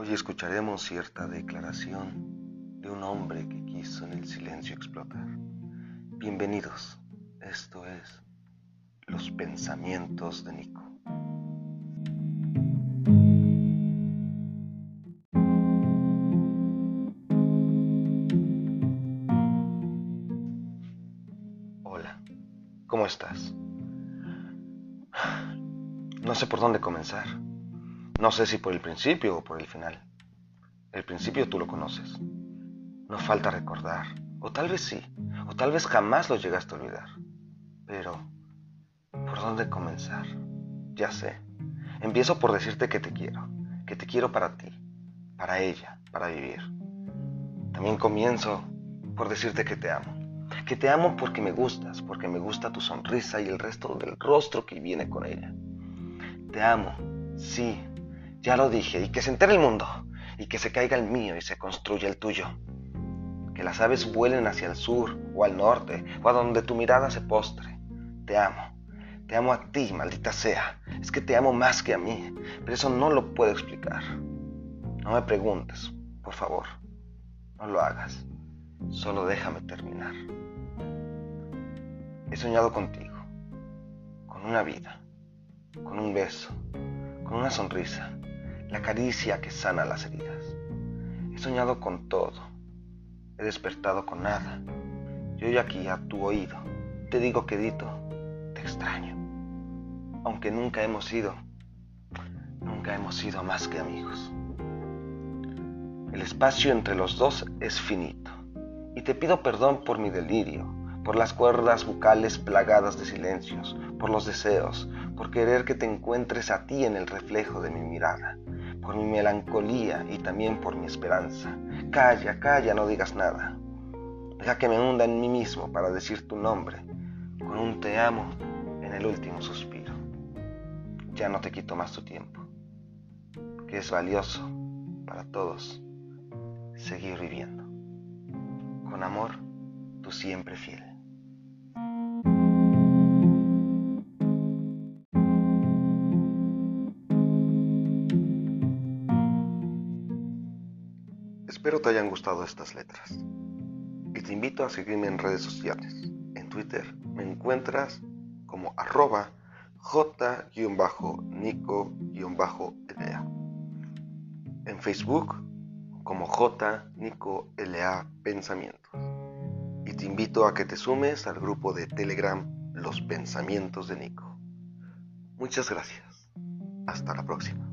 Hoy escucharemos cierta declaración de un hombre que quiso en el silencio explotar. Bienvenidos, esto es Los Pensamientos de Nico. Hola, ¿cómo estás? No sé por dónde comenzar. No sé si por el principio o por el final. El principio tú lo conoces. No falta recordar. O tal vez sí. O tal vez jamás lo llegaste a olvidar. Pero, ¿por dónde comenzar? Ya sé. Empiezo por decirte que te quiero. Que te quiero para ti. Para ella. Para vivir. También comienzo por decirte que te amo. Que te amo porque me gustas. Porque me gusta tu sonrisa y el resto del rostro que viene con ella. Te amo. Sí, ya lo dije, y que se entere el mundo, y que se caiga el mío y se construya el tuyo. Que las aves vuelen hacia el sur o al norte o a donde tu mirada se postre. Te amo, te amo a ti, maldita sea. Es que te amo más que a mí, pero eso no lo puedo explicar. No me preguntes, por favor, no lo hagas. Solo déjame terminar. He soñado contigo, con una vida, con un beso, con una sonrisa la caricia que sana las heridas. He soñado con todo, he despertado con nada. Y hoy aquí a tu oído te digo quedito, te extraño. Aunque nunca hemos sido, nunca hemos sido más que amigos. El espacio entre los dos es finito. Y te pido perdón por mi delirio, por las cuerdas bucales plagadas de silencios, por los deseos, por querer que te encuentres a ti en el reflejo de mi mirada, por mi melancolía y también por mi esperanza. Calla, calla, no digas nada. Deja que me hunda en mí mismo para decir tu nombre, con un te amo en el último suspiro. Ya no te quito más tu tiempo, que es valioso para todos seguir viviendo. Con amor, tu siempre fiel. Espero te hayan gustado estas letras. Y te invito a seguirme en redes sociales. En Twitter me encuentras como arroba j-nico-la. En Facebook como j-nico-la pensamientos. Y te invito a que te sumes al grupo de Telegram Los Pensamientos de Nico. Muchas gracias. Hasta la próxima.